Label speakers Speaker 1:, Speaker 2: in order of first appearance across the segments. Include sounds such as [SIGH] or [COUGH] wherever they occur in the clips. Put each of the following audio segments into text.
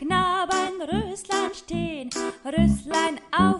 Speaker 1: Knaben Rüsslein stehen, Rüsslein auf.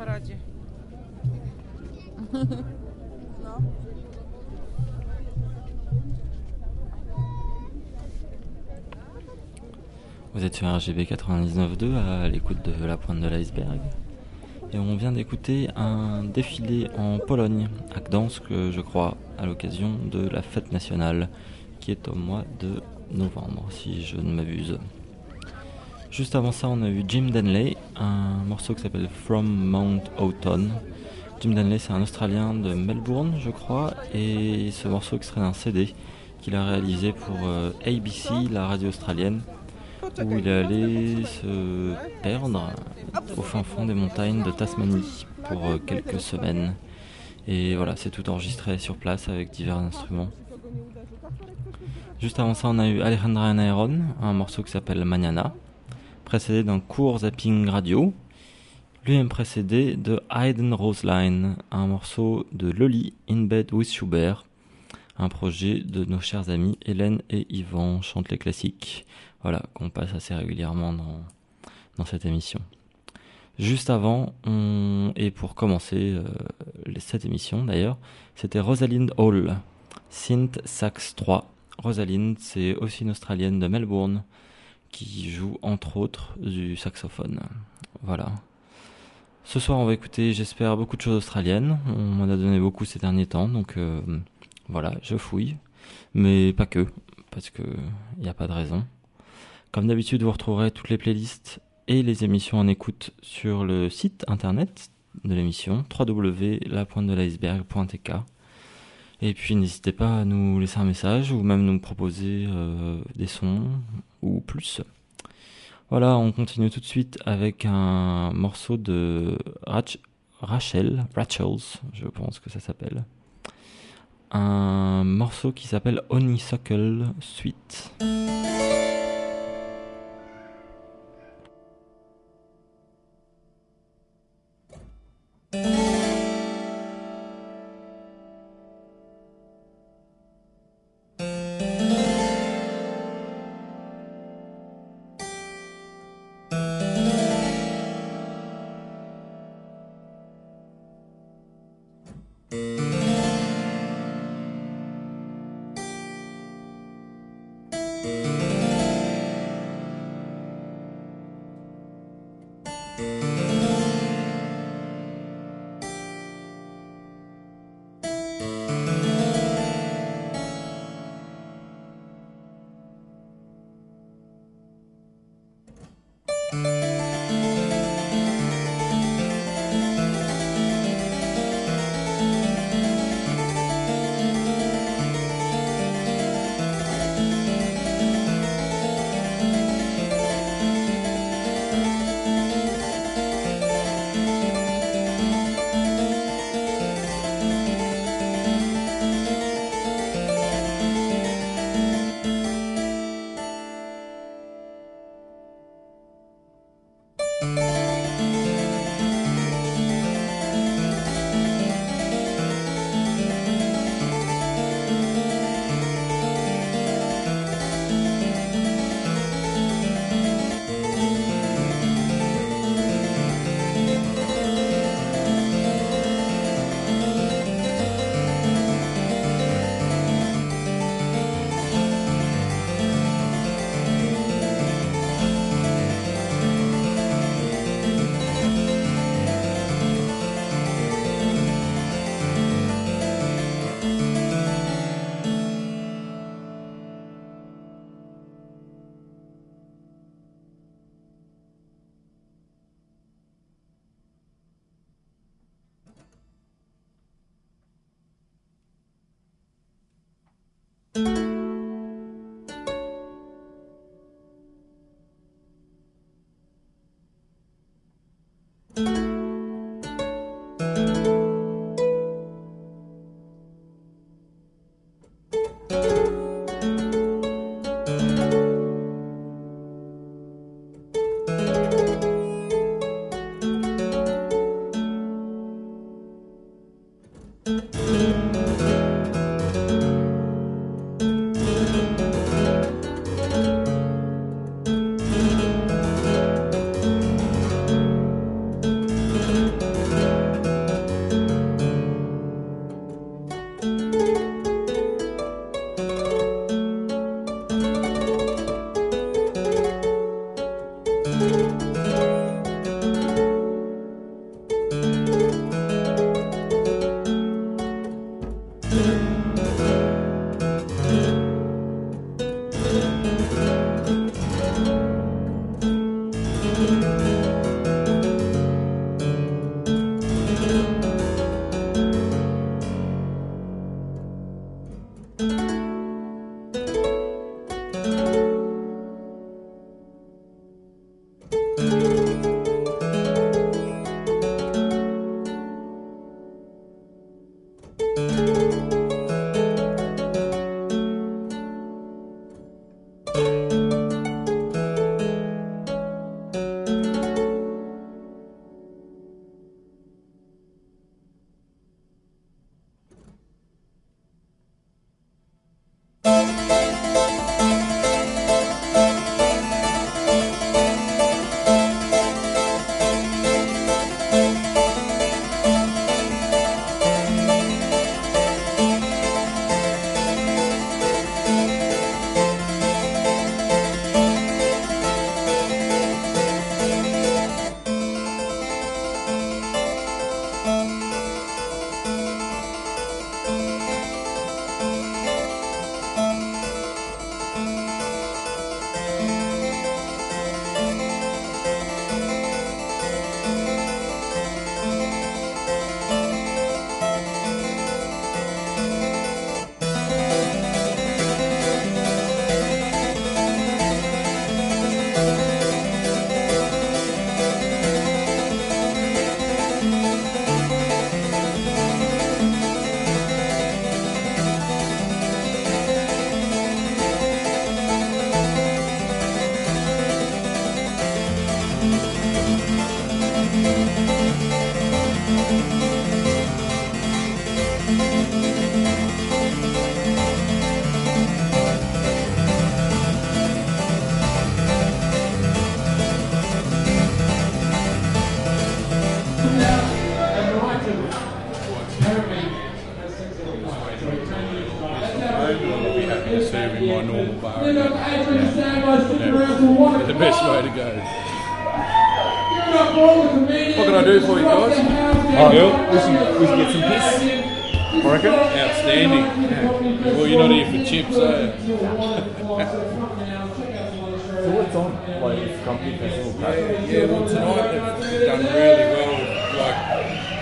Speaker 1: [LAUGHS]
Speaker 2: Vous êtes sur RGB 99.2 à l'écoute de la pointe de l'iceberg. Et on vient d'écouter un défilé en Pologne, à Gdansk, je crois, à l'occasion de la fête nationale, qui est au mois de novembre, si je ne m'abuse. Juste avant ça, on a eu Jim Denley, un morceau qui s'appelle From Mount Houghton. Jim Denley, c'est un Australien de Melbourne, je crois, et ce morceau extrait d'un CD qu'il a réalisé pour euh, ABC, la radio australienne, où il est allé se perdre au fin fond des montagnes de Tasmanie pour euh, quelques semaines. Et voilà, c'est tout enregistré sur place avec divers instruments. Juste avant ça, on a eu Alejandra Naeron, un morceau qui s'appelle Mañana, précédé d'un court zapping radio, lui-même précédé de Hayden Roseline, un morceau de Loli in Bed with Schubert, un projet de nos chers amis Hélène et Yvan chantent les classiques, voilà, qu'on passe assez régulièrement dans, dans cette émission. Juste avant, et pour commencer euh, cette émission d'ailleurs, c'était Rosalind Hall, Synth Sax 3. Rosalind, c'est aussi une Australienne de Melbourne qui joue entre autres du saxophone. Voilà. Ce soir, on va écouter, j'espère, beaucoup de choses australiennes. On m'en a donné beaucoup ces derniers temps, donc euh, voilà, je fouille. Mais pas que, parce que il n'y a pas de raison. Comme d'habitude, vous retrouverez toutes les playlists et les émissions en écoute sur le site internet de l'émission www.lapointedeliceberg.tk. Et puis n'hésitez pas à nous laisser un message ou même nous proposer euh, des sons ou plus. Voilà, on continue tout de suite avec un morceau de Rach Rachel, Rachels, je pense que ça s'appelle. Un morceau qui s'appelle Honeysuckle Suite.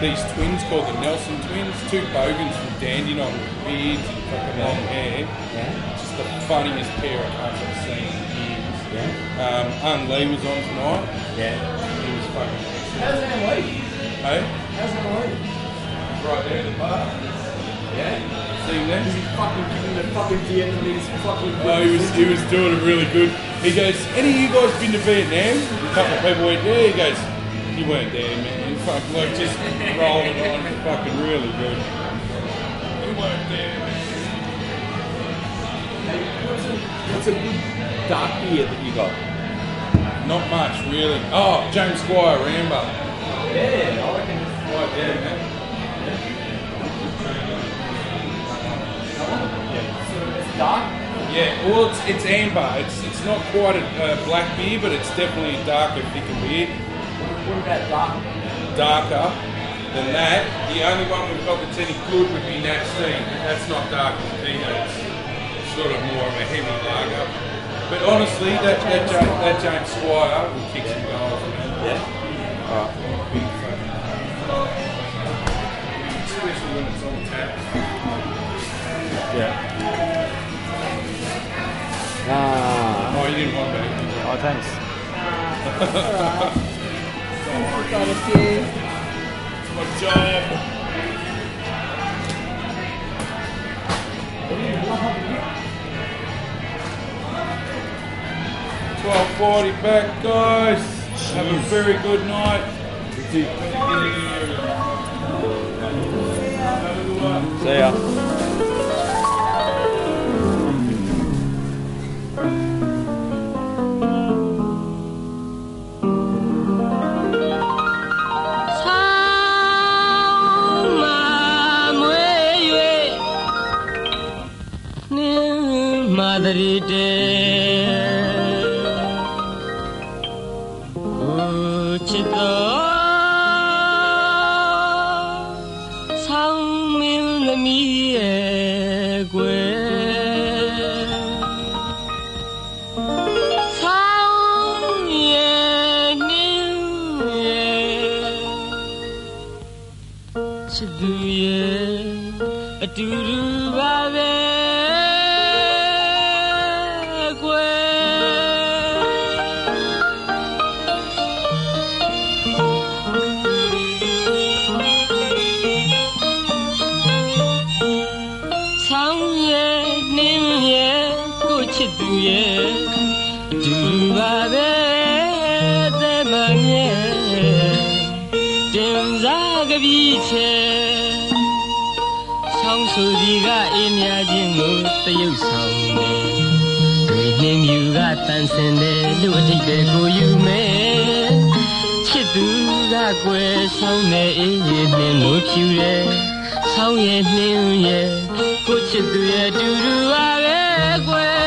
Speaker 3: These twins called the Nelson twins, two bogans from Dandenong with beards and fucking long hair.
Speaker 4: Yeah.
Speaker 3: Just the funniest pair I've ever seen in years.
Speaker 4: Yeah.
Speaker 3: Um, Un Lee was on tonight.
Speaker 4: Yeah.
Speaker 3: He was fucking.
Speaker 4: How's that like?
Speaker 3: Hey,
Speaker 4: How's that like?
Speaker 3: right there at the bar.
Speaker 4: Yeah.
Speaker 3: See him there?
Speaker 4: Is he fucking giving the fucking Vietnamese fucking...
Speaker 3: Oh, he was he was doing it really good. He goes, any of you guys been to Vietnam? A couple of people went, yeah. He goes, you weren't there, man. Fucking like just rolling on, fucking really good. You weren't there, man.
Speaker 4: What's a, what's good dark beer that you got?
Speaker 3: Not much, really. Oh, James Squire, Rambo.
Speaker 4: Yeah, I reckon.
Speaker 3: Right there, man.
Speaker 4: Yeah. It's dark?
Speaker 3: Yeah, well, it's, it's amber. It's it's not quite a uh, black beer, but it's definitely a darker, thicker beer.
Speaker 4: What, what about dark?
Speaker 3: darker than that. The only one we've got that's any good would be Nat Steen, but that's not dark as Vino. It's sort of more of a heavy lager. But honestly, that, that, James, that James Squire will kick some goals.
Speaker 4: Yeah.
Speaker 3: Yeah. Ah. Oh, you didn't want that.
Speaker 4: Oh, thanks. [LAUGHS]
Speaker 1: Got a few.
Speaker 3: Good job. Twelve forty back, guys. Have a very good night.
Speaker 4: See ya.
Speaker 5: வளரிட்டே တန်ဆင်တယ်လူအထိပ်ပဲကိုယူမယ်ချစ်သူကကွယ်ဆောင်နေအေးရနှင်းလို့ဖြူတယ်ဆောင်းရဲ့နှင်းရဲ့ကိုချစ်သူရဲ့တူတူပါပဲကွယ်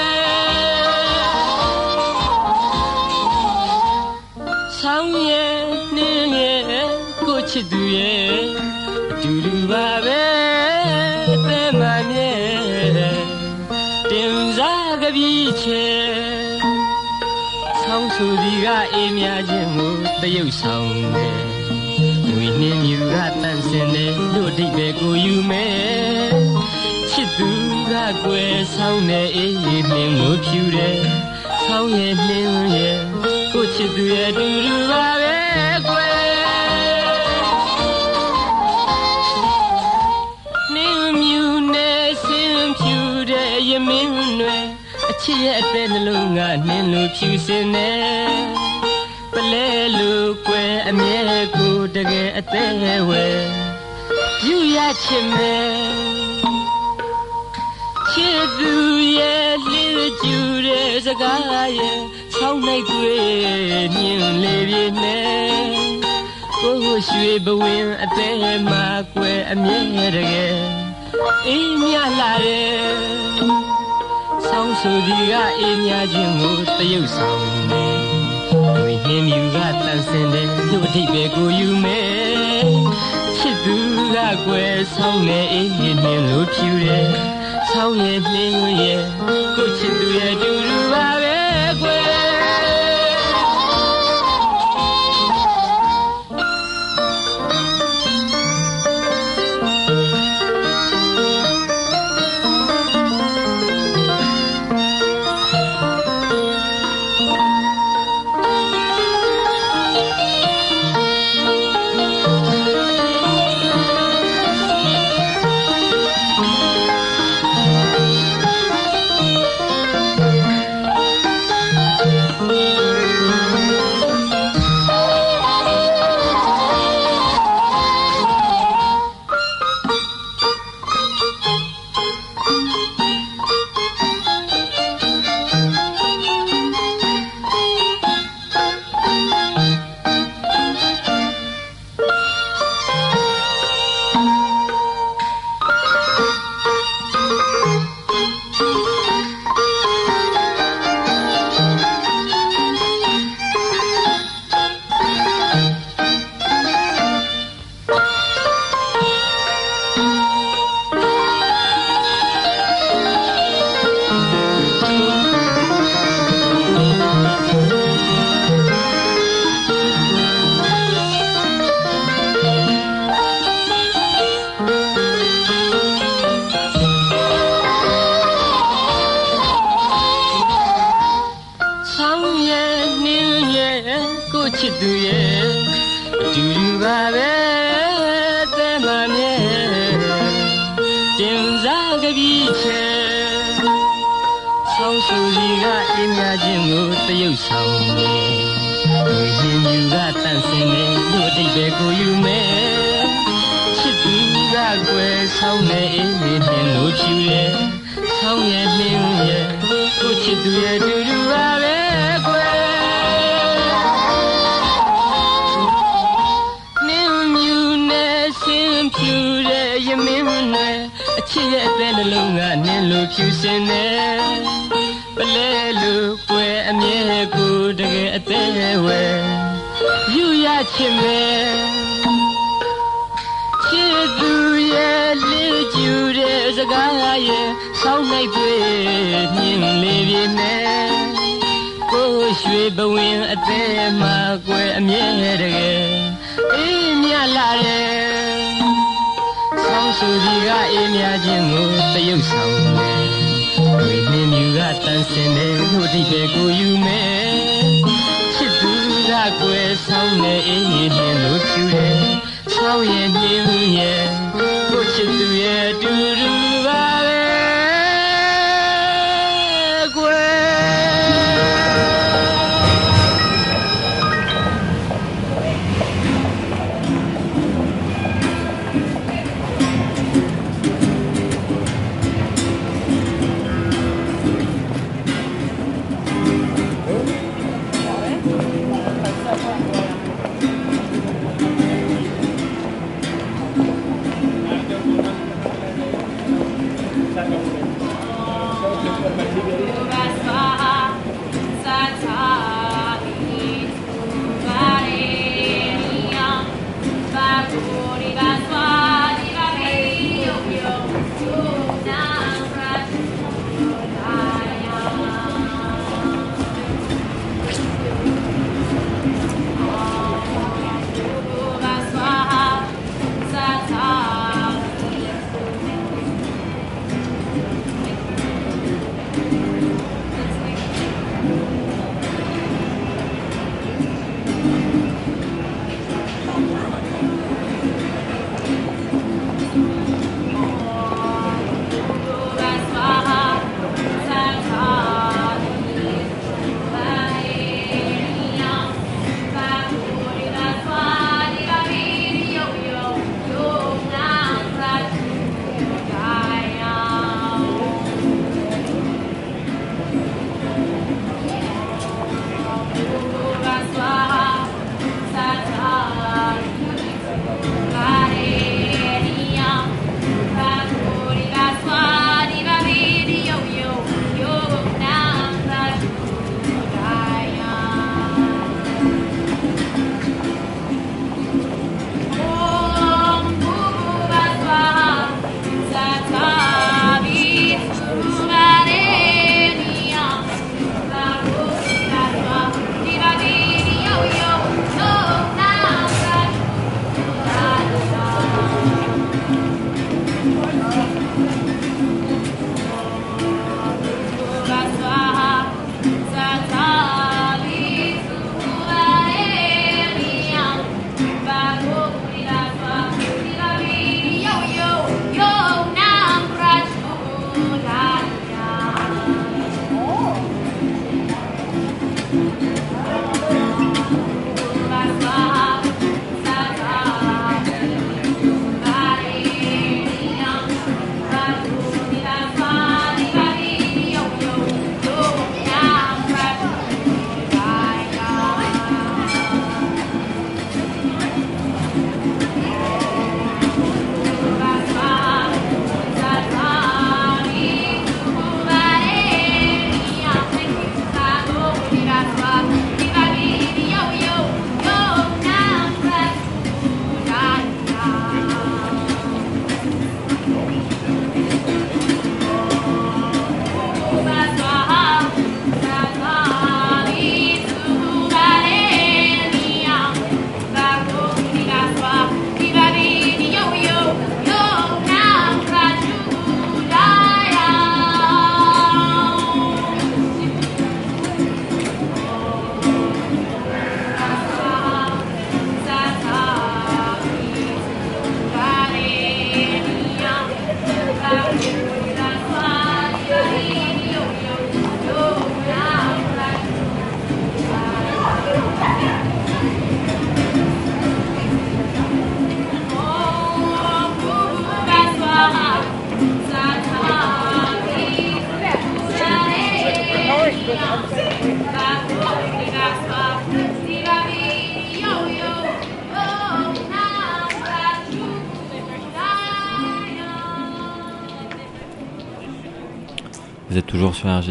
Speaker 5: ဆောင်းရဲ့နှင်းရဲ့ကိုချစ်သူရဲ့ အေးမြခြင်းကိုတရုပ်ဆောင်တယ်ငွေနှင်းမြူကတန်ဆင်တယ်လို့အတိတ်ပဲကိုယူမယ်ချစ်သူကကွယ်ဆောင်နေအေးရနှင်းလို့ဖြူတယ်ဆောင်းရဲ့နှင်းရဲ့ကိုချစ်သူရဲ့အတူတူပါပဲကွယ်နှင်းမြူနဲ့ဆင်းဖြူတဲ့ရမင်းတွေအချစ်ရဲ့အသက်နှလုံးကနှင်းလို့ဖြူစင်နေပ လဲလို့ကွယ်အမြဲကိုတကယ်အသက်ဝဲယူရချင်မယ်ချစ်သူရဲ့လင်းကျူတဲ့စကားရဲ့ဆောင်းလိုက်တွေ့မြင်လေပြင်းနဲ့ကိုယ်ရွှေဘဝင်အသေးမှာကွယ်အမြဲတကယ်အေးမြလာတယ်ဆောင်းဆိုဒီကအေးမြခြင်းကိုတရုပ်ဆောင် နေဝိနှင်းမြူကတန်ဆင်တယ်လူအထိပ်ပဲကိုယူမယ်ချစ်သူကကွယ်ဆောင်းနေအေးနှင်းလို့ဖြူတယ်ဆောင်းရဲ့နှင်းရဲ့ကိုချစ်သူရဲ့တူတူပါပဲ ဆိုကြီးကအေးမြခြင်းကိုသရုပ်ဆောင်တယ်ဝေနှင်းမြူကတန်ဆင်းတယ်လို့ဒီပဲကိုယူမယ်ချစ်သူကကွယ်ဆောင်နေအေးမြခြင်းလို့ဖြူတယ်ဆောင်းရဲ့နှင်းရဲ့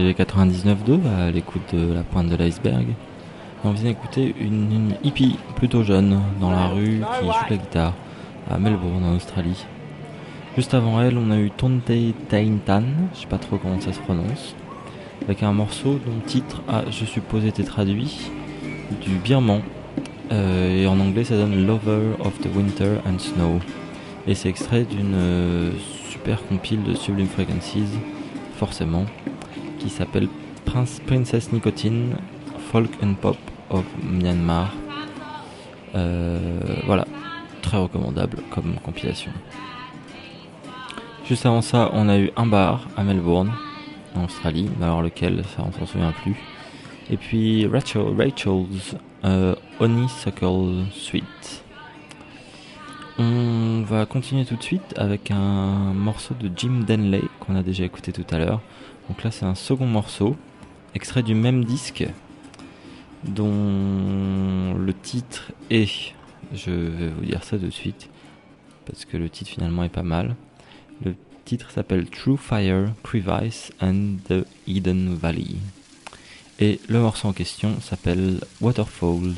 Speaker 2: toujours sur RGV 99.2 à l'écoute de la pointe de l'iceberg. On vient d'écouter une, hippie plutôt jeune dans la rue qui joue la guitare à Melbourne en Australie. Juste avant elle, on a eu Tonte Taintan, je sais pas trop comment ça se prononce, avec un morceau dont le titre a, je suppose, été traduit du birman. Euh, et en anglais, ça donne Lover of the Winter and Snow. Et c'est extrait d'une euh, super compile de Sublime Frequencies, forcément, qui s'appelle Prince, Princess Nicotine, Folk and Pop of Myanmar. Euh, voilà, très recommandable comme compilation. Juste avant ça, on a eu un bar à Melbourne, en Australie, alors lequel, ça on s'en souvient plus. Et puis Rachel, Rachel's euh, Honeysuckle Suite. On va continuer tout de suite avec un morceau de Jim Denley qu'on a déjà écouté tout à l'heure. Donc là c'est un second morceau, extrait du même disque, dont le titre est, je vais vous dire ça de suite, parce que le titre finalement est pas mal. Le titre s'appelle True Fire, Crevice and the Eden Valley. Et le morceau en question s'appelle Waterfalls.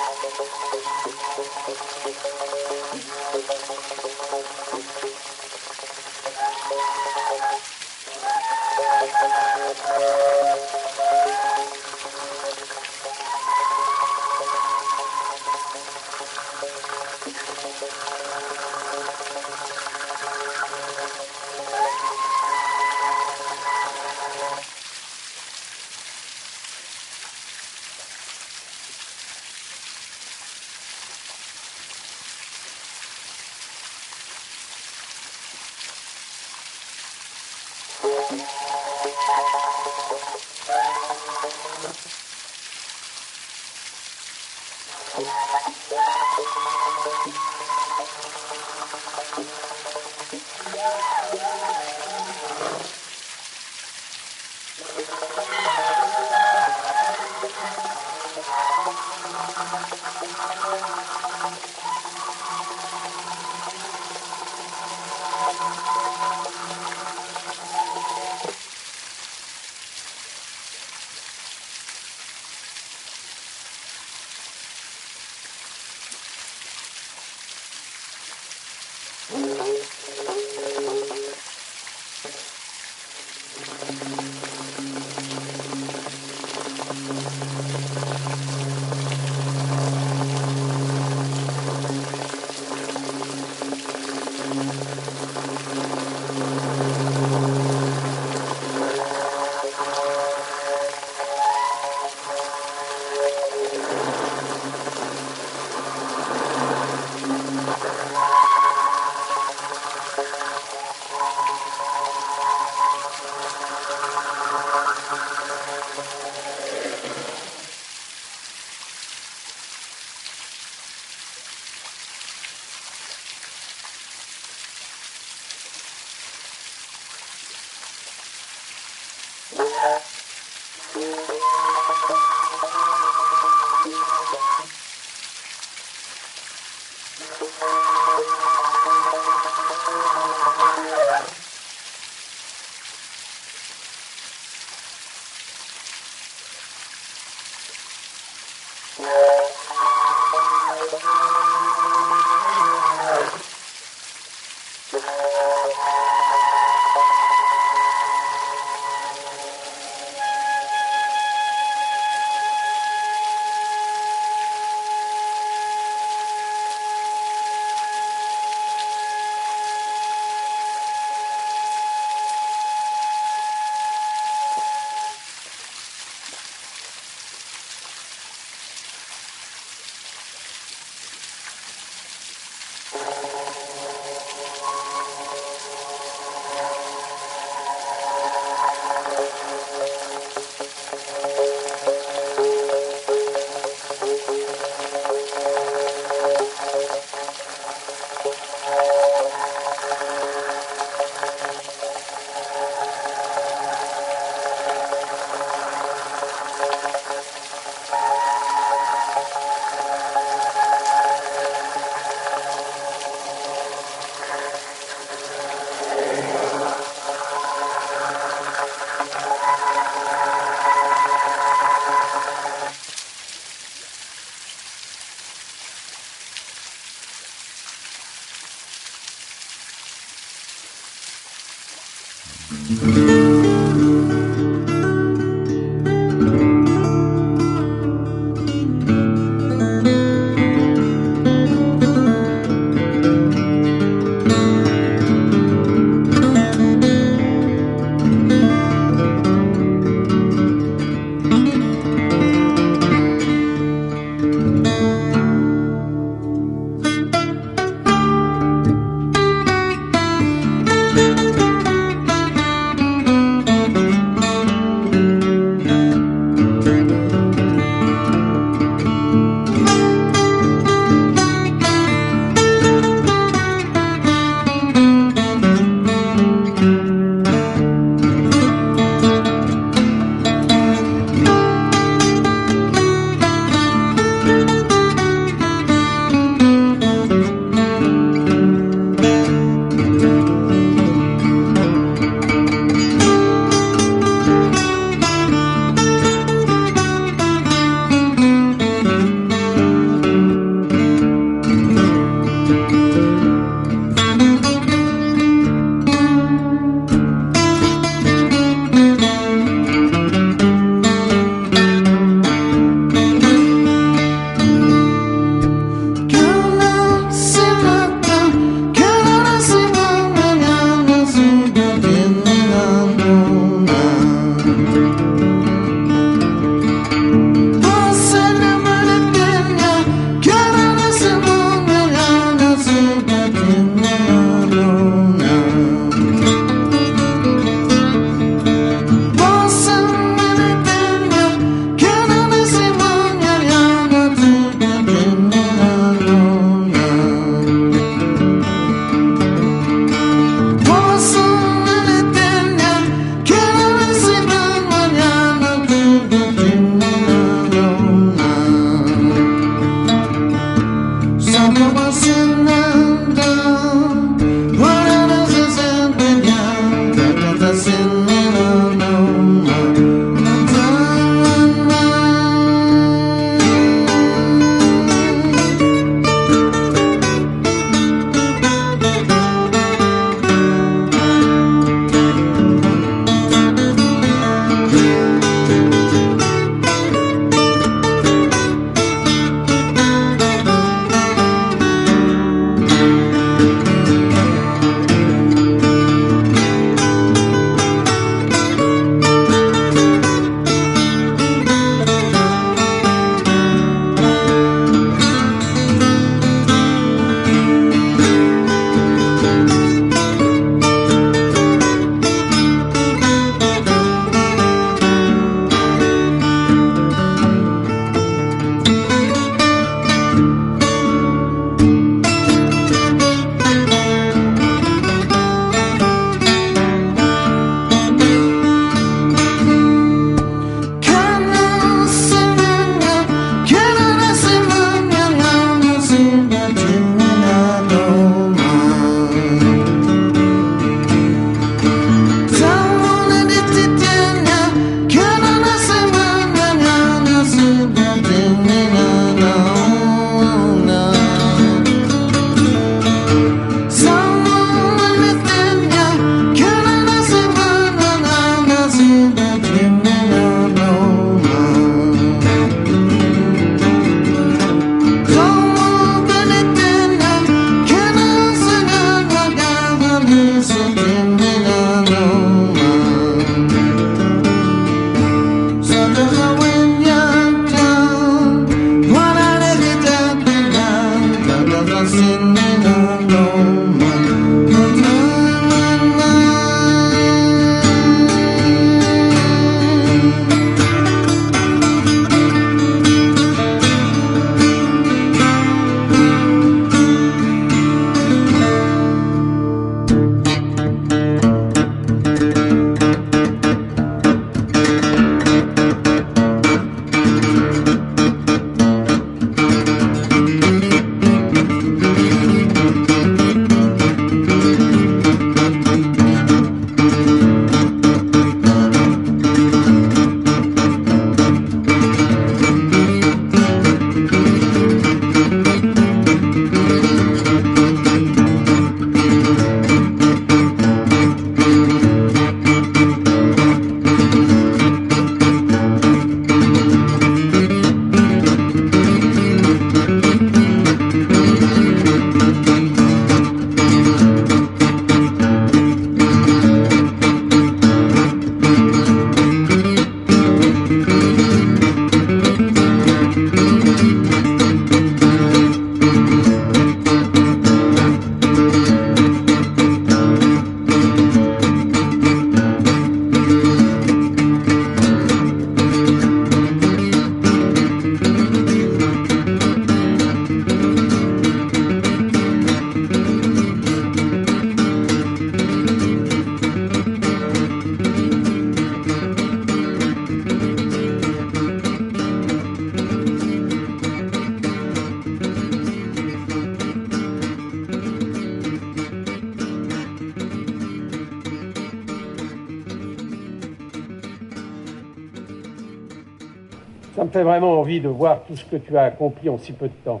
Speaker 6: Vraiment envie de voir tout ce que tu as accompli en si peu de temps.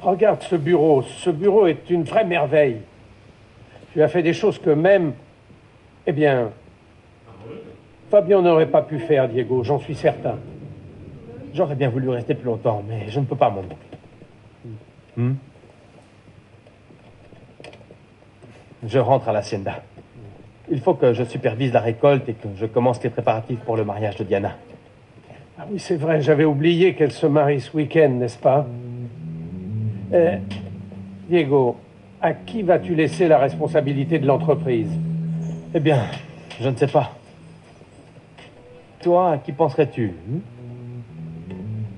Speaker 6: Regarde ce bureau. Ce bureau est une vraie merveille. Tu as fait des choses que même, eh bien, Fabien n'aurait pas pu faire, Diego, j'en suis certain.
Speaker 4: J'aurais bien voulu rester plus longtemps, mais je ne peux pas, mon oncle. Hmm? Je rentre à l'hacienda. Il faut que je supervise la récolte et que je commence les préparatifs pour le mariage de Diana.
Speaker 6: Ah oui, c'est vrai, j'avais oublié qu'elle se marie ce week-end, n'est-ce pas Euh, Diego, à qui vas-tu laisser la responsabilité de l'entreprise?
Speaker 4: Eh bien, je ne sais pas. Toi, à qui penserais-tu?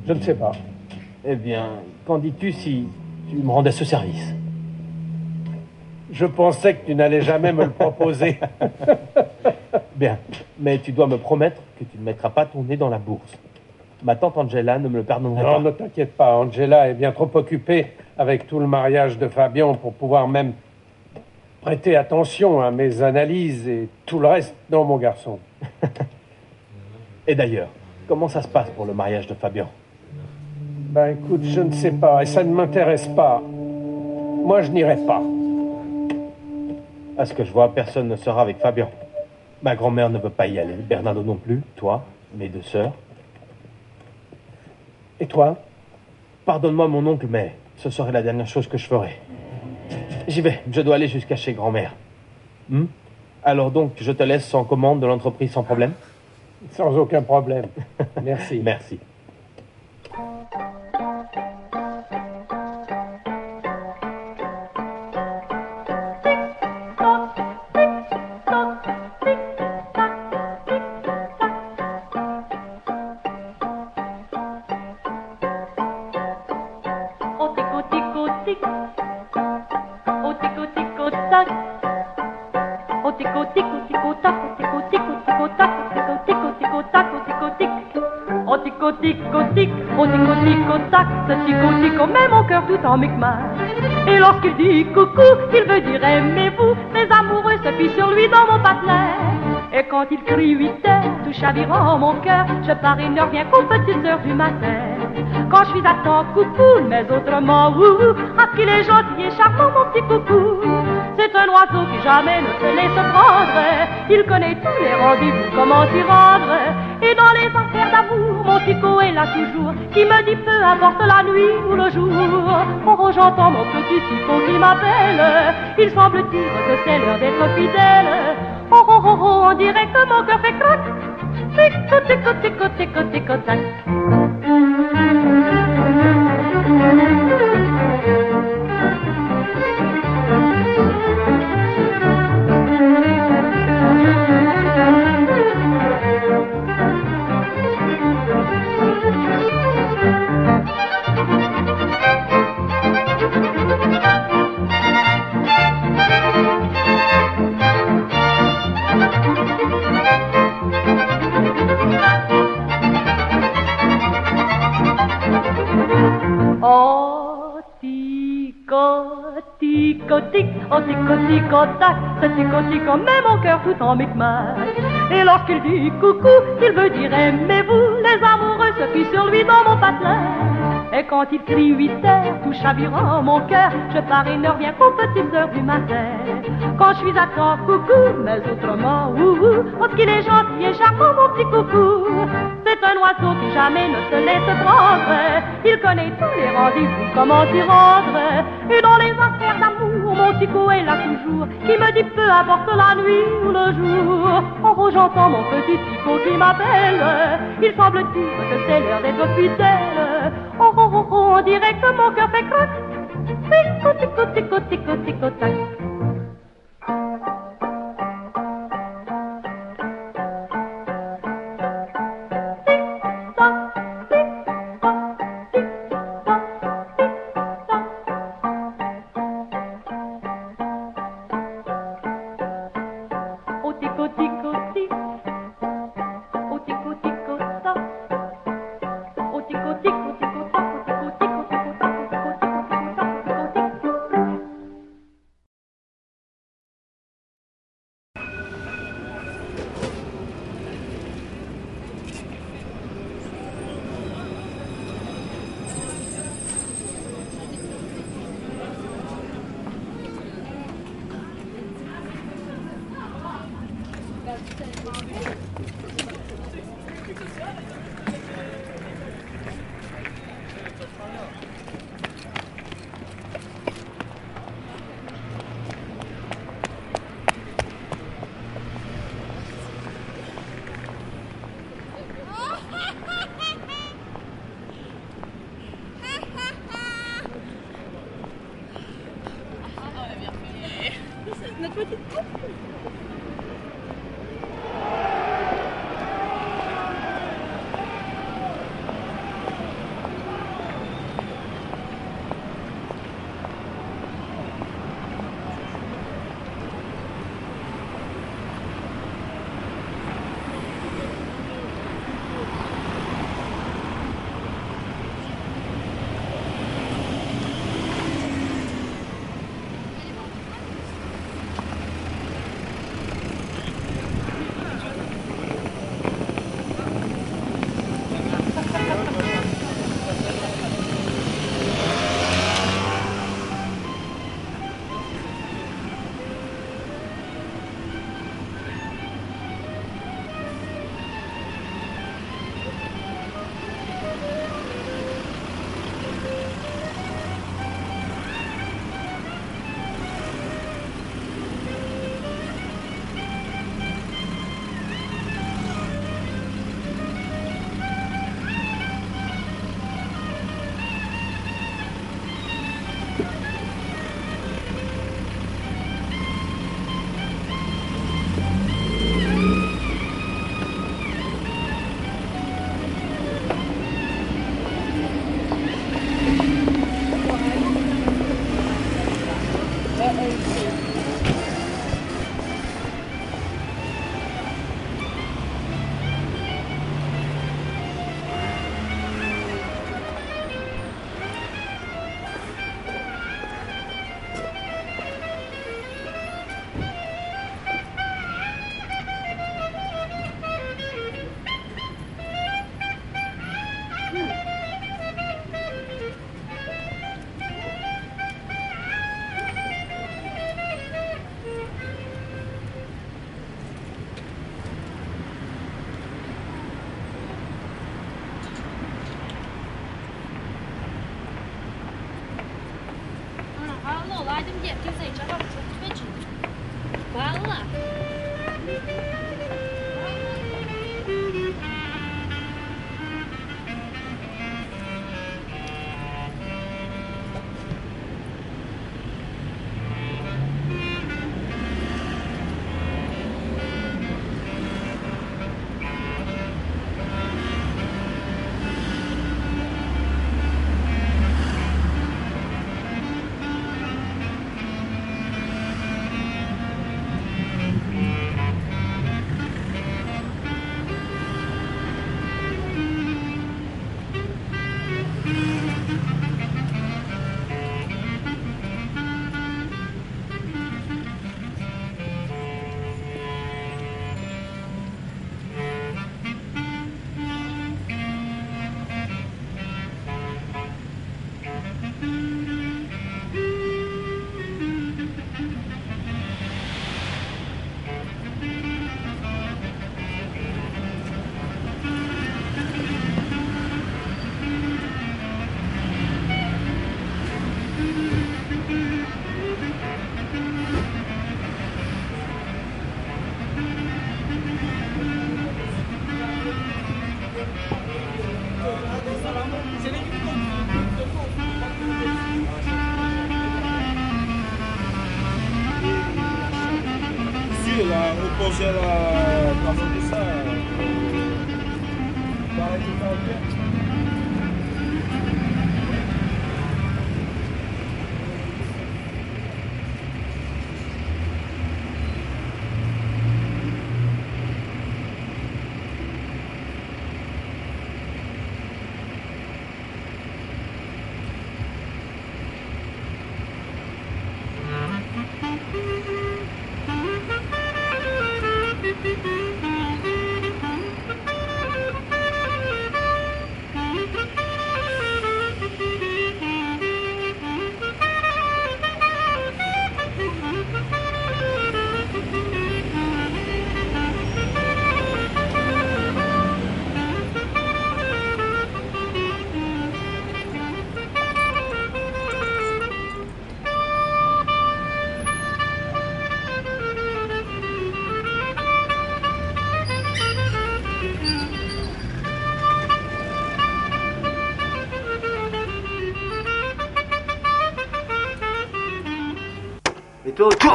Speaker 6: Je ne sais pas.
Speaker 4: Eh bien, qu'en dis-tu si tu me rendais ce service?
Speaker 6: Je pensais que tu n'allais jamais me le proposer. [LAUGHS]
Speaker 4: Bien, mais tu dois me promettre que tu ne mettras pas ton nez dans la bourse. Ma tante Angela ne me le pardonnerait
Speaker 6: Non,
Speaker 4: pas.
Speaker 6: ne t'inquiète pas, Angela est bien trop occupée avec tout le mariage de Fabian pour pouvoir même prêter attention à mes analyses et tout le reste. Non, mon garçon. [LAUGHS]
Speaker 4: Et d'ailleurs, comment ça se passe pour le mariage de Fabian?
Speaker 6: Ben écoute, je ne sais pas, et ça ne m'intéresse pas. Moi, je n'irai pas.
Speaker 4: À ce que je vois, personne ne sera avec Fabian. Ma grand-mère ne veut pas y aller, Bernardo non plus, toi, mes deux sœurs.
Speaker 6: Et toi?
Speaker 4: Pardonne-moi, mon oncle, mais ce serait la dernière chose que je ferais. J'y vais, je dois aller jusqu'à chez grand-mère. Hmm? Alors donc, je te laisse en commande de l'entreprise sans problème?
Speaker 6: Sans aucun problème. Merci. [LAUGHS]
Speaker 4: Merci.
Speaker 7: Ce tico tico met mon cœur tout en micmac. Et lorsqu'il dit coucou, il veut dire aimez-vous. Mes amoureux se fient sur lui dans mon patelin. Et quand il crie 8 heures, tout chavirant mon cœur, je pars et ne reviens qu'aux petites heures du matin. Quand je suis à temps, coucou, mais autrement, ouhou, ah qu'il est gentil et charmant, mon petit coucou. Un oiseau qui jamais ne se laisse prendre. Il connaît tous les rendez-vous, comment s'y rendre. Et dans les affaires d'amour, mon tico est là toujours, qui me dit peu importe la nuit ou le jour. Oh, oh, j'entends mon petit tico qui m'appelle. Il semble dire que c'est l'heure d'être fidèle. Oh, oh, oh, oh, on dirait que mon cœur fait crac. Tico, tico, tico, tico, tico, tac. Oh, tico, tico, tac, ce tico, tico met mon cœur tout en micmac. Et lorsqu'il dit coucou, il veut dire aimez-vous, les amoureux se fient sur lui dans mon patelin. Et quand il crie 8 heures, tout chavirant mon cœur, je pars et ne reviens qu'aux petites heures du matin. Quand je suis à temps, coucou, mais autrement, ouhou, parce qu'il est gentil et charmant, mon petit coucou. C'est un oiseau qui jamais ne se laisse prendre. Il connaît tous les rendez-vous, comment s'y rendre. Et dans les affaires mon tico est là toujours, qui me dit peu importe la nuit ou le jour. Oh, oh, j'entends mon petit tico qui m'appelle. Il semble dire que c'est l'heure d'être fidèle. Oh, oh, oh, oh, on dirait que mon cœur fait tac.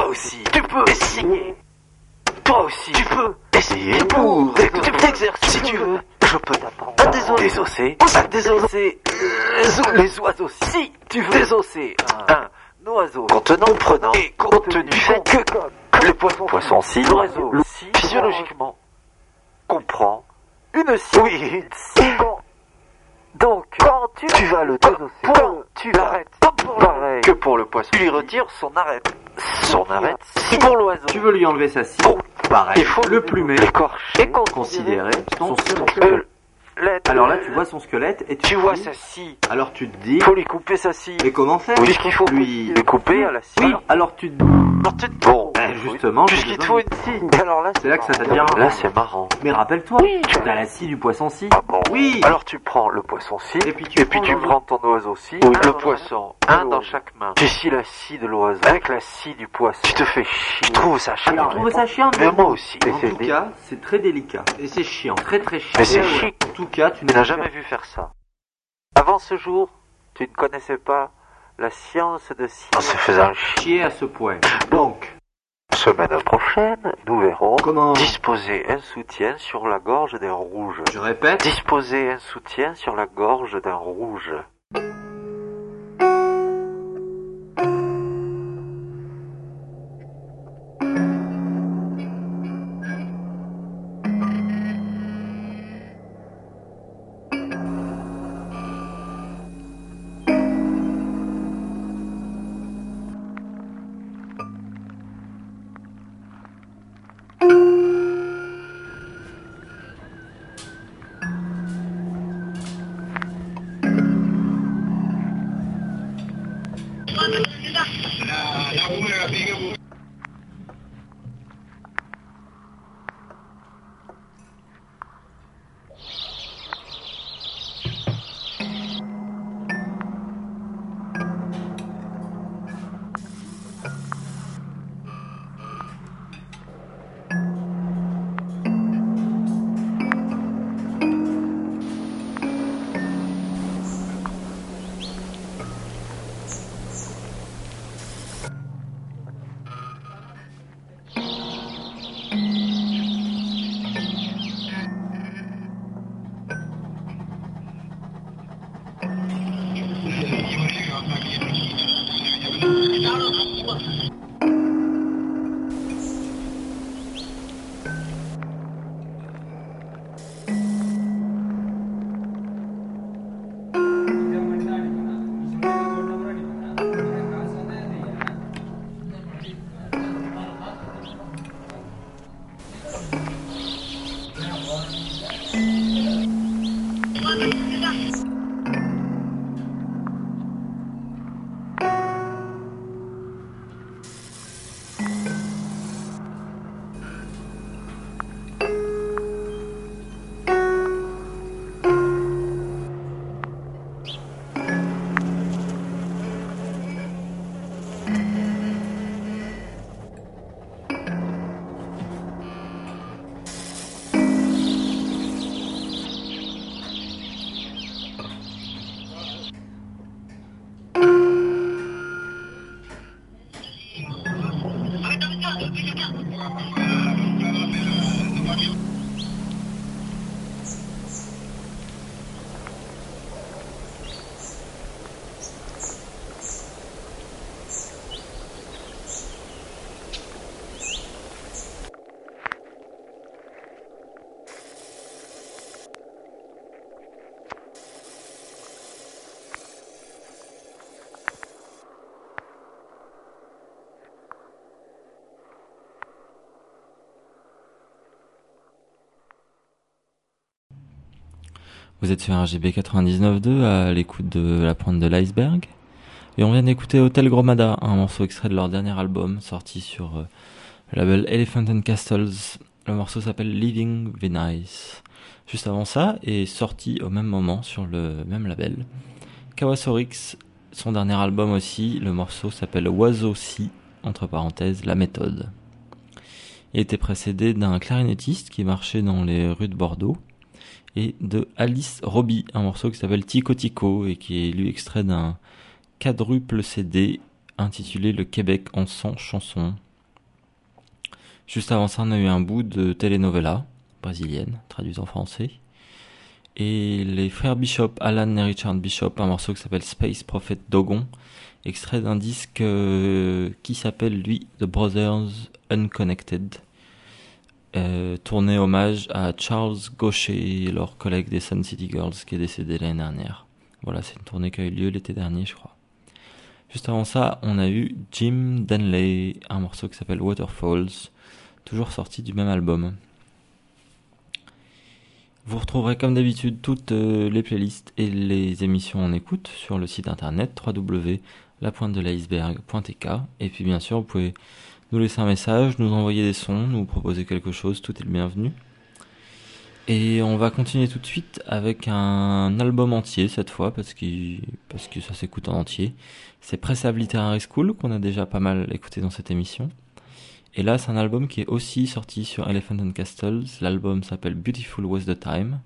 Speaker 8: Aussi, tu peux essayer. Toi aussi, tu peux essayer. Pour t'exercer si tu veux. Je peux t'apprendre à désosser, à désosser les oiseaux. Si tu veux. Désosser un, oiseau. Contenant, prenant. Et contenu. Du fait que le poisson, poisson si l'oiseau si physiologiquement comprend une scie. Oui. Donc, quand tu, tu vas le désosser, quand tu l'arrêtes, pareil que pour le poisson, tu lui retires son arête. Son. Si pour l'oiseau, tu veux lui enlever sa scie, pareil, il faut le plumer, l'écorcher, et considérer son squelette. Alors là, tu vois son squelette et tu, vois sa scie. Alors tu te dis, il faut lui couper sa scie. Mais comment faire Oui, qu'il faut lui lui couper à la scie. Oui. Alors tu te Bon, ben, justement, puisqu'il te faut une scie. Alors là, c'est là que ça devient. Là, c'est marrant. Mais rappelle-toi, oui, tu as la scie du poisson-scie. Ah bon Oui. Alors tu prends le et puis tu, et puis tu prends ton oiseau-scie, le poisson, un dans chaque main. Tu scies la scie de l'oiseau avec la scie du poisson. Tu te fais chier. Je trouve ça chiant. Je trouve ça chiant. Mais moi aussi. En tout cas, c'est très délicat et c'est chiant, très très chiant. Mais c'est chic. En tout cas, tu n'as jamais vu faire ça. Avant ce jour, tu ne connaissais pas la science de scier. En se faisant chier à ce point. Donc, semaine prochaine, nous verrons comment disposer un soutien sur la gorge d'un rouge. Je répète, disposer un soutien sur la gorge d'un rouge.
Speaker 2: Vous êtes sur RGB 99.2 à l'écoute de La Pointe de l'Iceberg. Et on vient d'écouter Hotel Gromada, un morceau extrait de leur dernier album sorti sur euh, le label Elephant and Castles. Le morceau s'appelle Living Venice. Juste avant ça, est sorti au même moment sur le même label. Kawasorix, son dernier album aussi, le morceau s'appelle Oiseau Si, entre parenthèses, La Méthode. Il était précédé d'un clarinettiste qui marchait dans les rues de Bordeaux et de Alice Robbie, un morceau qui s'appelle Tico Tico et qui est lui extrait d'un quadruple CD intitulé Le Québec en 100 chansons. Juste avant ça, on a eu un bout de telenovela brésilienne, traduite en français. Et les frères Bishop, Alan et Richard Bishop, un morceau qui s'appelle Space Prophet Dogon, extrait d'un disque euh, qui s'appelle lui The Brothers Unconnected, tourné hommage à Charles Gaucher, leur collègue des Sun City Girls qui est décédé l'année dernière. Voilà, c'est une tournée qui a eu lieu l'été dernier, je crois. Juste avant ça, on a eu Jim Denley, un morceau qui s'appelle Waterfalls, toujours sorti du même album. Vous retrouverez comme d'habitude toutes euh, les playlists et les émissions en écoute sur le site internet www.lapointedeliceberg.tk et puis bien sûr vous pouvez nous laisser un message, nous envoyer des sons, nous proposer quelque chose, tout est le bienvenu. Et on va continuer tout de suite avec un album entier cette fois parce que, ça s'écoute en entier. C'est Pressab Literary School qu'on a déjà pas mal écouté dans cette émission. Et là, c'est un album qui est aussi sorti sur Elephant and Castles. L'album s'appelle Beautiful Was the Time.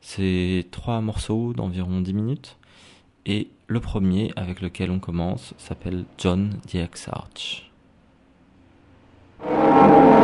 Speaker 2: C'est trois morceaux d'environ 10 minutes. Et le premier avec lequel on commence s'appelle John the Exarch.
Speaker 9: Música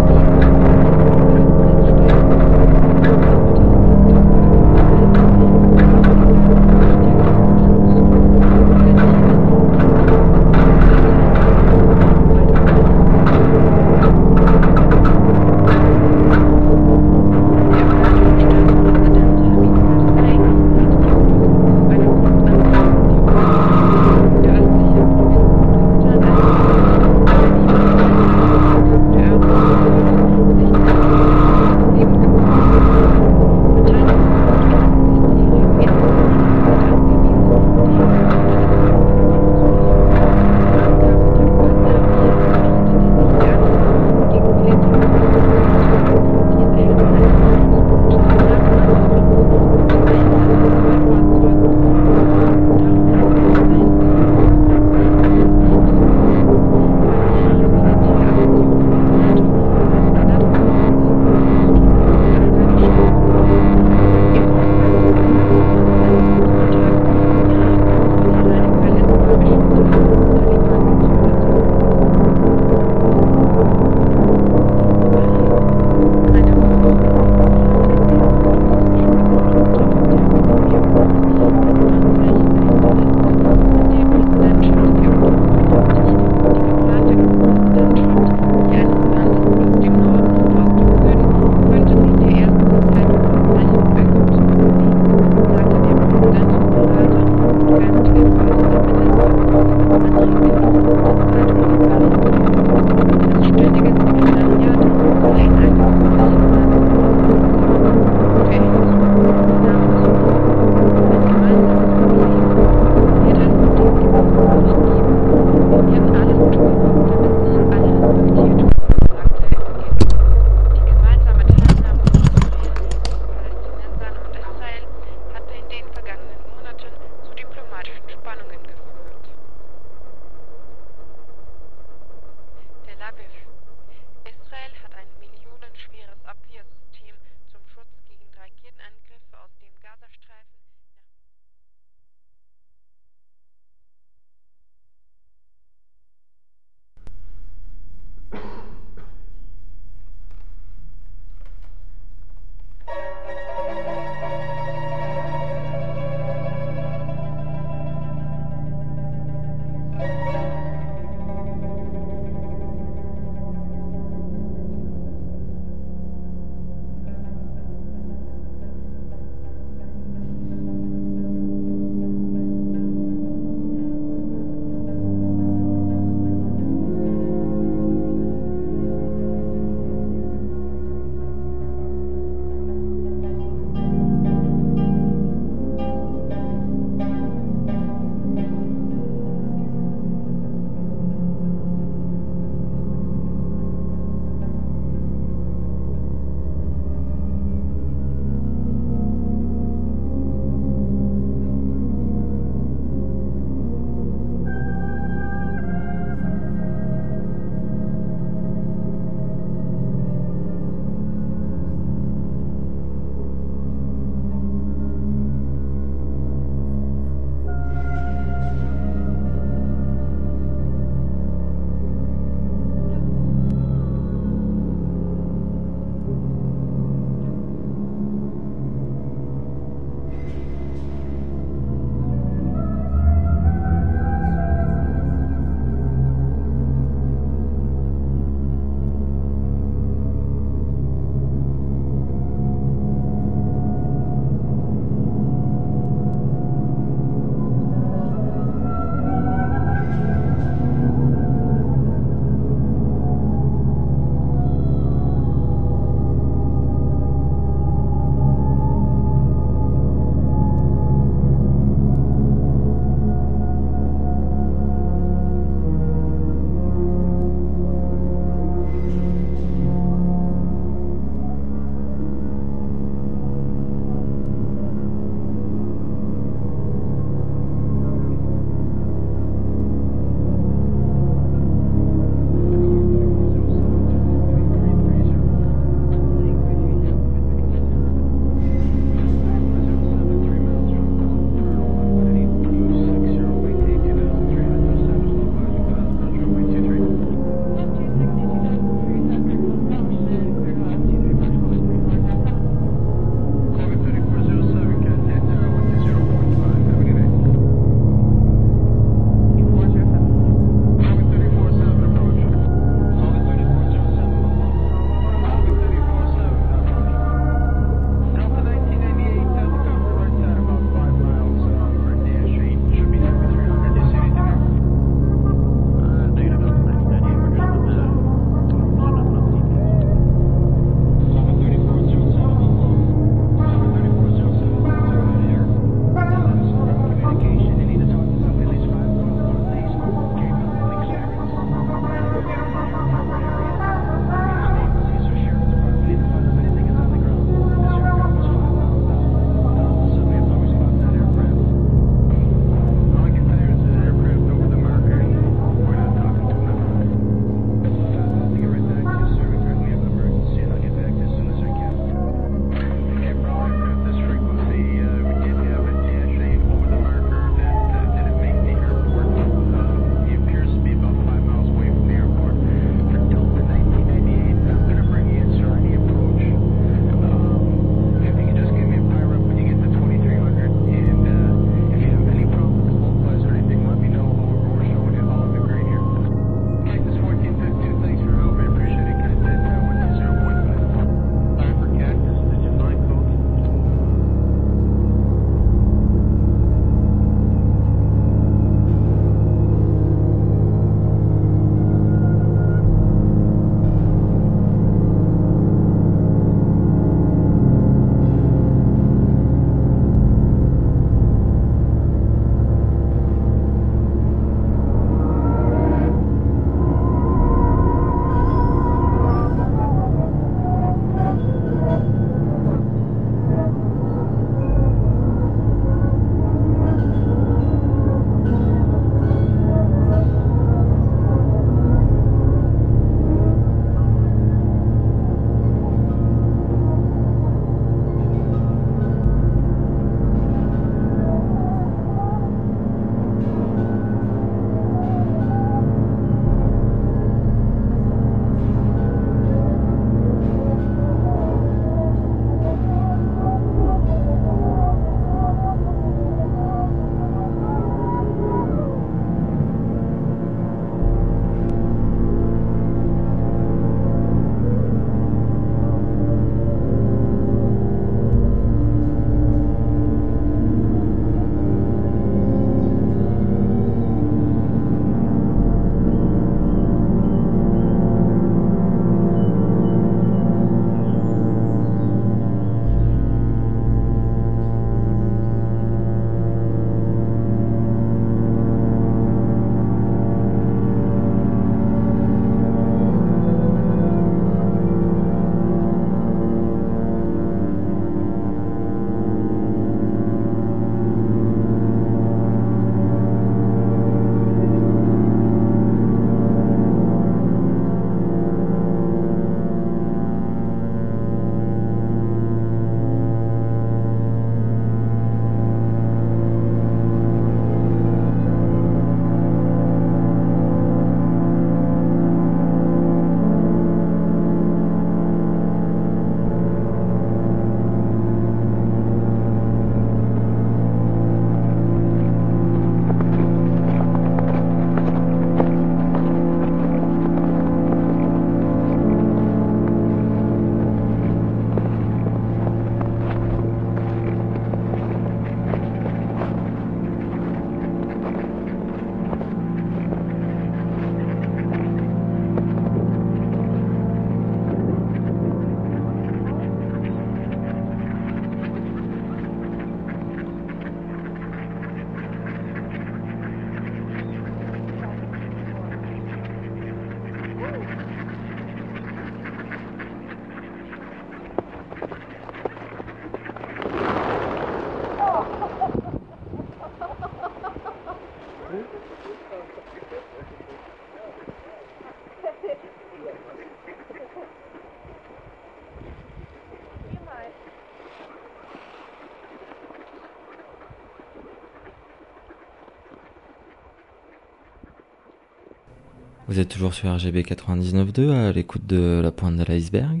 Speaker 2: Vous êtes toujours sur RGB 99.2 à l'écoute de La Pointe de l'iceberg.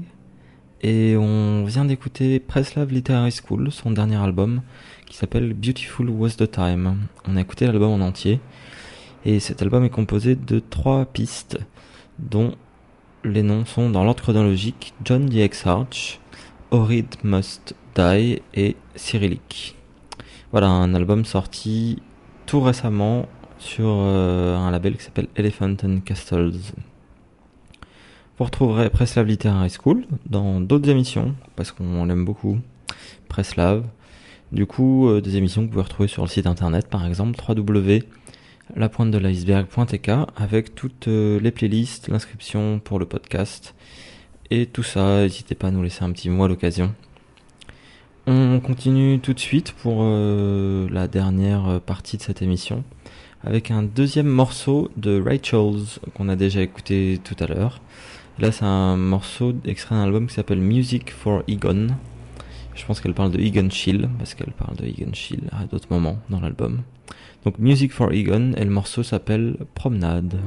Speaker 2: Et on vient d'écouter Preslav Literary School, son dernier album, qui s'appelle Beautiful Was the Time. On a écouté l'album en entier. Et cet album est composé de trois pistes, dont les noms sont dans l'ordre chronologique John the X-Arch, Orid Must Die et Cyrillic. Voilà, un album sorti tout récemment sur euh, un label qui s'appelle Elephant and Castles. Vous retrouverez Preslav Literary School dans d'autres émissions, parce qu'on l'aime beaucoup, Preslav. Du coup, euh, des émissions que vous pouvez retrouver sur le site internet, par exemple, www.lapointe-de-l'iceberg.tk, avec toutes euh, les playlists, l'inscription pour le podcast, et tout ça. N'hésitez pas à nous laisser un petit mot à l'occasion. On continue tout de suite pour la dernière partie de cette émission avec un deuxième morceau de Rachel's qu'on a déjà écouté tout à l'heure. Là, c'est un morceau extrait d'un album qui s'appelle Music for Egon. Je pense qu'elle parle de Egon Schiele parce qu'elle parle de Egon Schiele à d'autres moments dans l'album. Donc Music for Egon et le morceau s'appelle Promenade.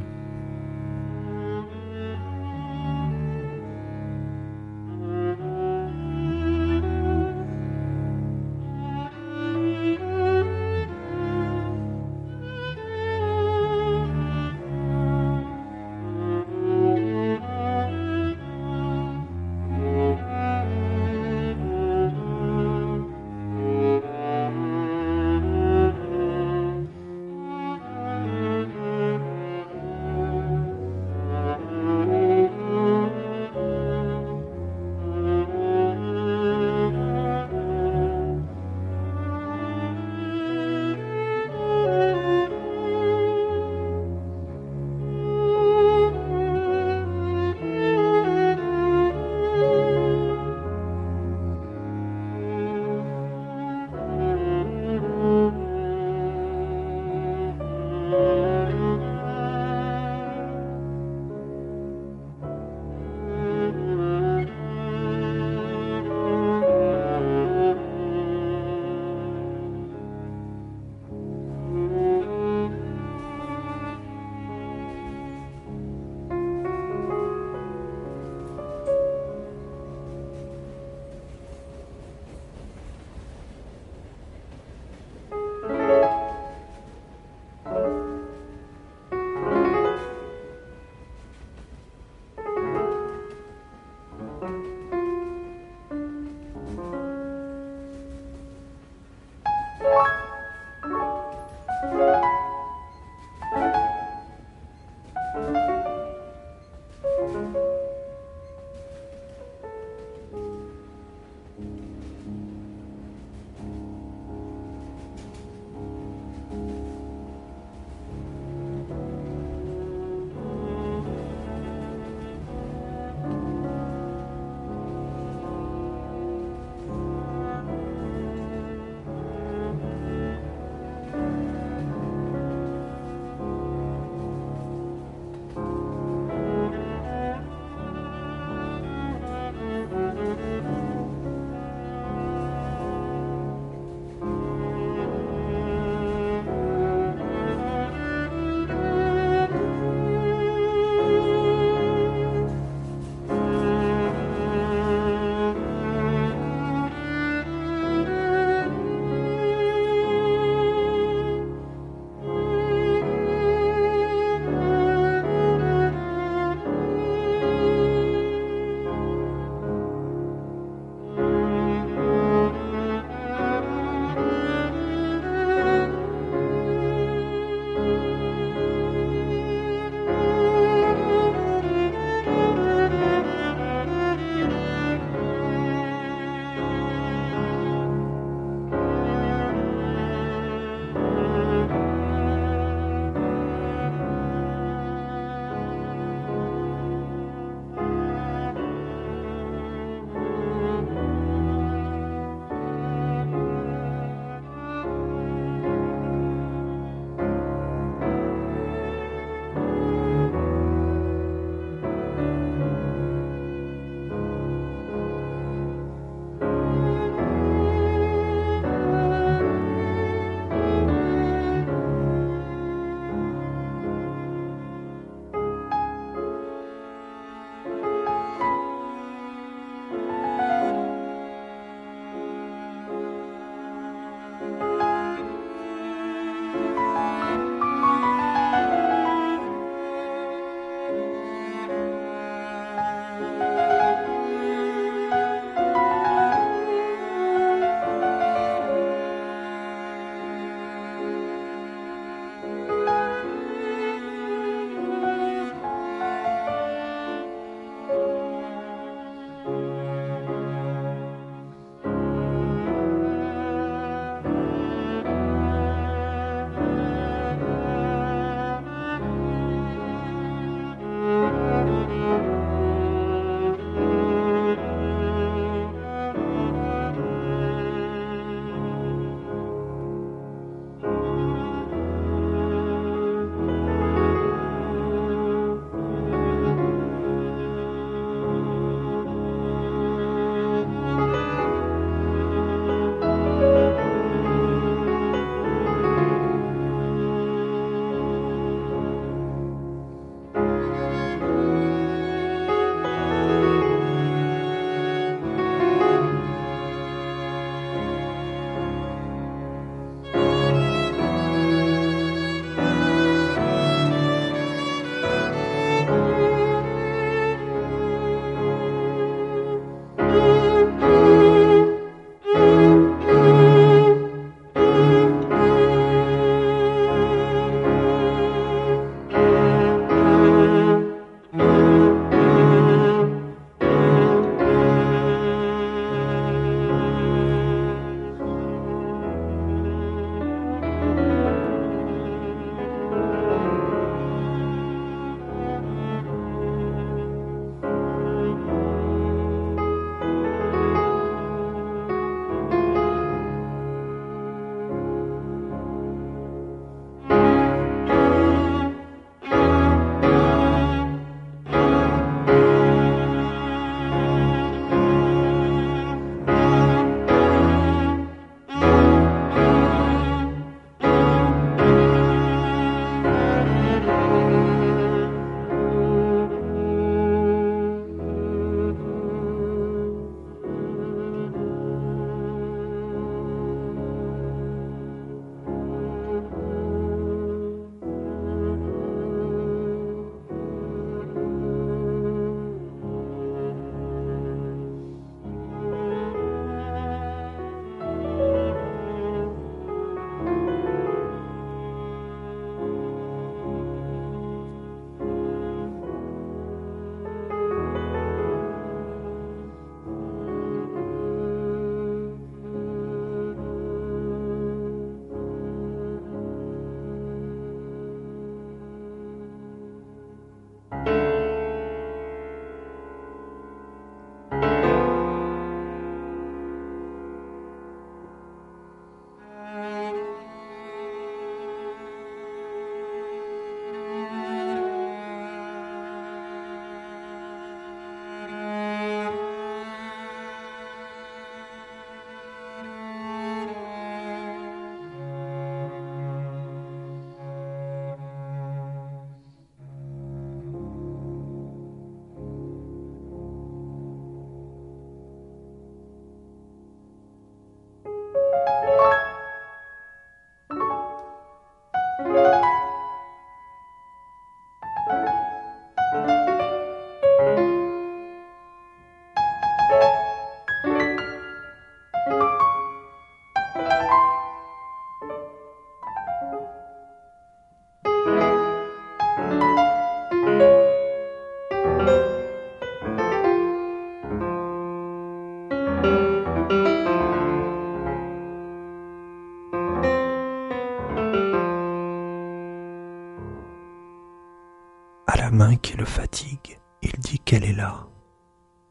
Speaker 10: Main qui le fatigue, il dit qu'elle est là,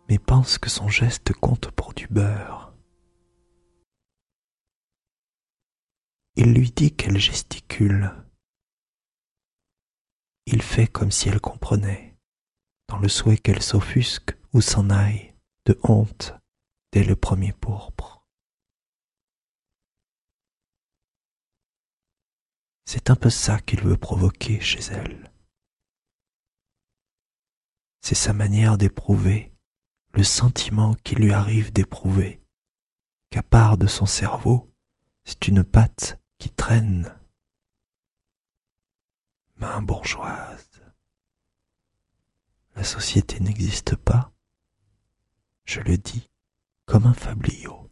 Speaker 10: mais pense que son geste compte pour du beurre. Il lui dit qu'elle gesticule. Il fait comme si elle comprenait, dans le souhait qu'elle s'offusque ou s'en aille, de honte, dès le premier pourpre. C'est un peu ça qu'il veut provoquer chez elle. C'est sa manière d'éprouver le sentiment qui lui arrive d'éprouver, qu'à part de son cerveau, c'est une patte qui traîne. Main bourgeoise. La société n'existe pas, je le dis comme un fabliau.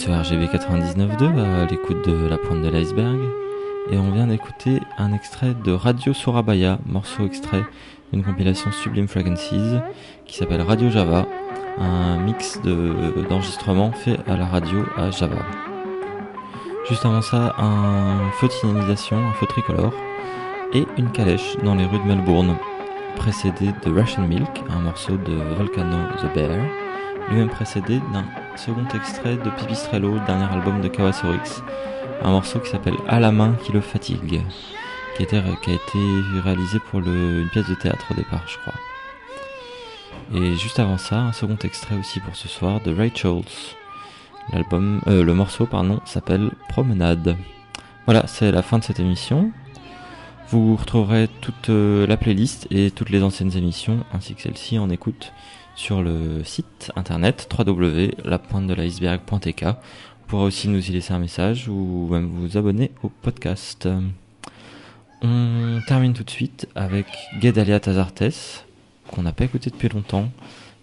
Speaker 2: Sur RGB 99.2 à l'écoute de La Pointe de l'Iceberg et on vient d'écouter un extrait de Radio Surabaya, morceau extrait d'une compilation Sublime Fragrances qui s'appelle Radio Java, un mix de- d'enregistrements fait à la radio à Java. Juste avant ça, un feu de signalisation, un feu tricolore et une calèche dans les rues de Melbourne, précédé de Russian Milk, un morceau de Volcano the Bear, lui-même précédé d'un second extrait de Pipistrello, dernier album de Kawasorix, un morceau qui s'appelle À la main qui le fatigue, qui, a été réalisé pour une pièce de théâtre au départ, je crois. Et juste avant ça, un second extrait aussi pour ce soir de Ray. L'album, euh, le morceau, pardon, s'appelle Promenade. Voilà, c'est la fin de cette émission. Vous retrouverez toute euh, la playlist et toutes les anciennes émissions, ainsi que celle-ci en écoute sur le site internet www.lapointedeliceberg.tk. Vous pourrez aussi nous y laisser un message ou même vous abonner au podcast. On termine tout de suite avec Gedalia Tazartes, qu'on n'a pas écouté depuis longtemps.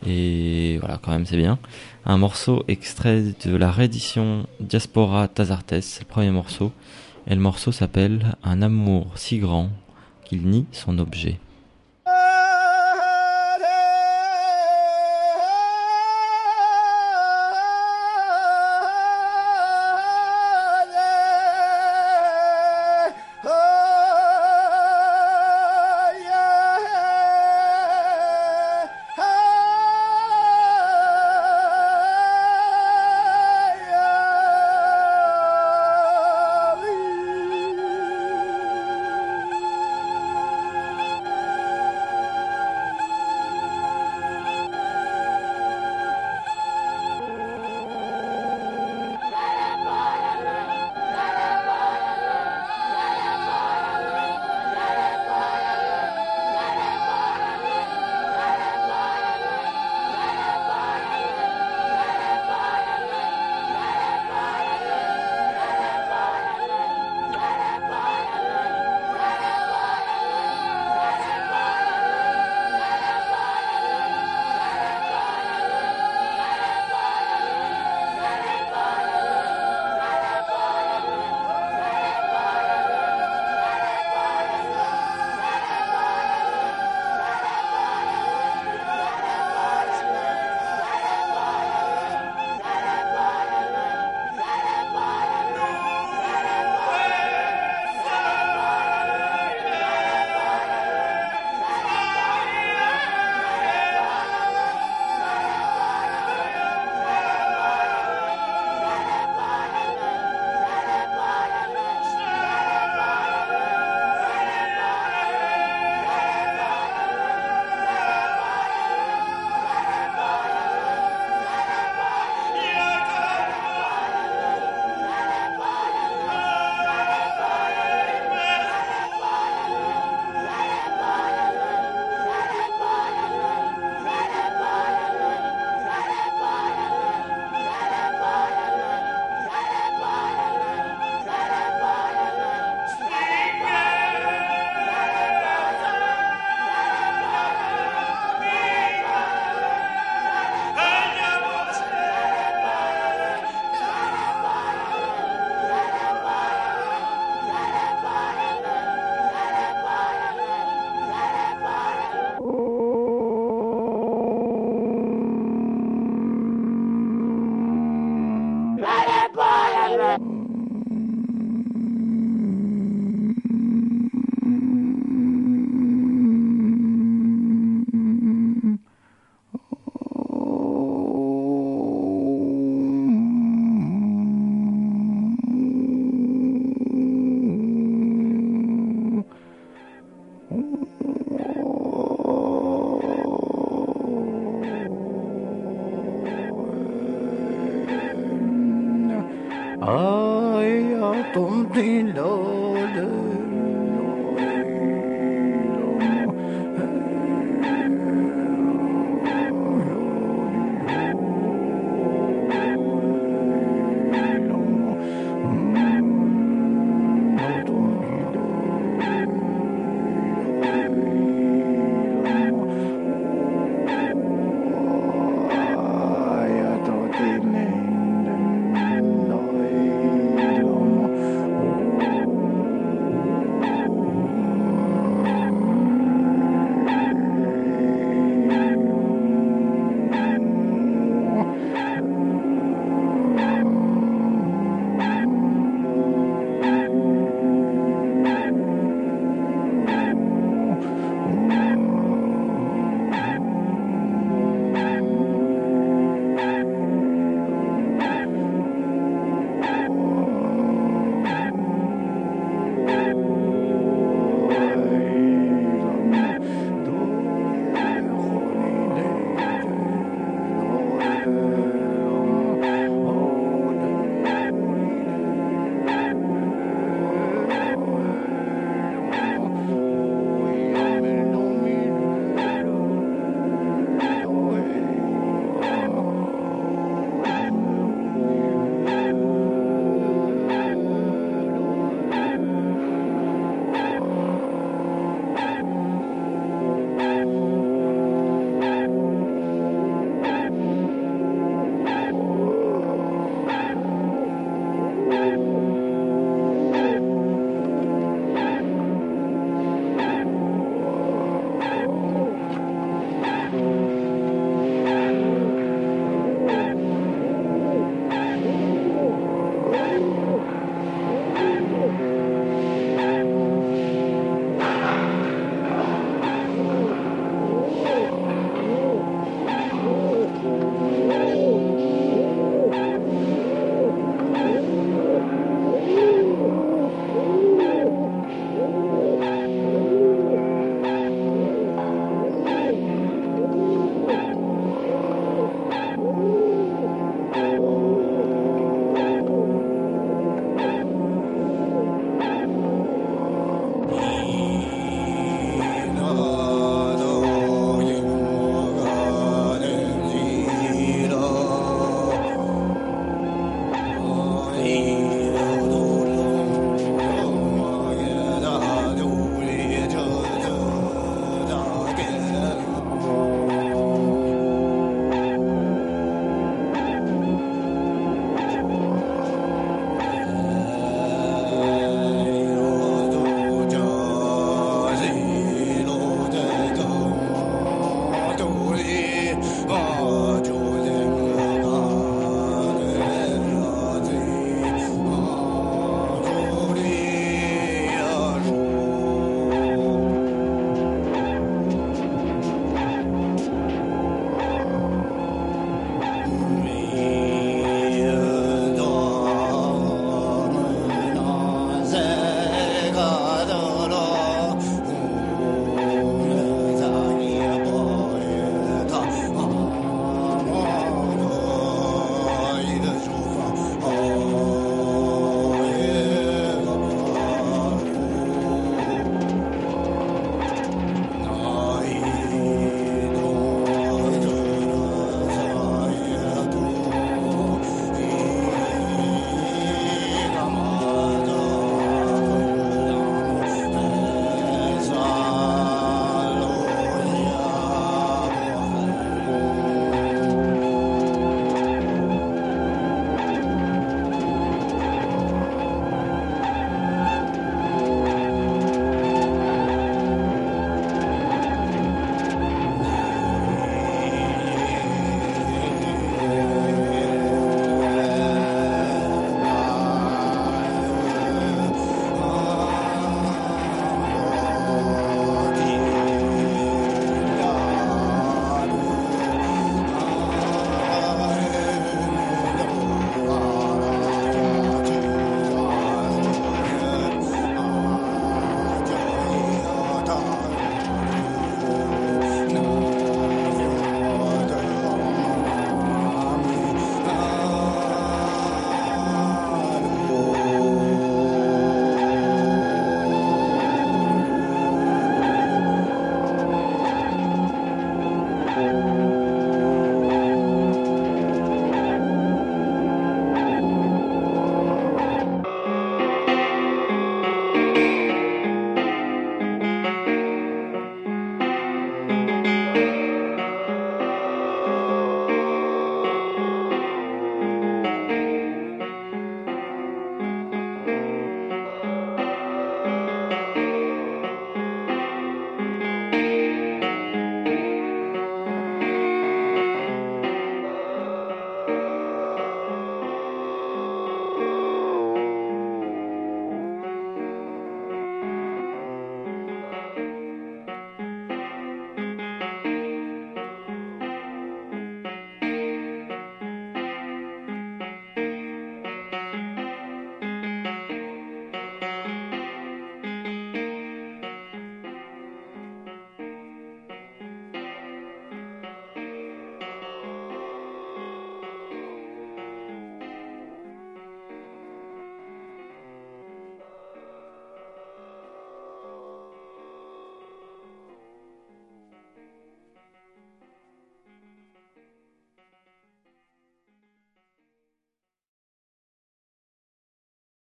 Speaker 2: Et voilà, quand même, c'est bien. Un morceau extrait de la réédition Diaspora Tazartes, c'est le premier morceau. Et le morceau s'appelle Un amour si grand qu'il nie son objet.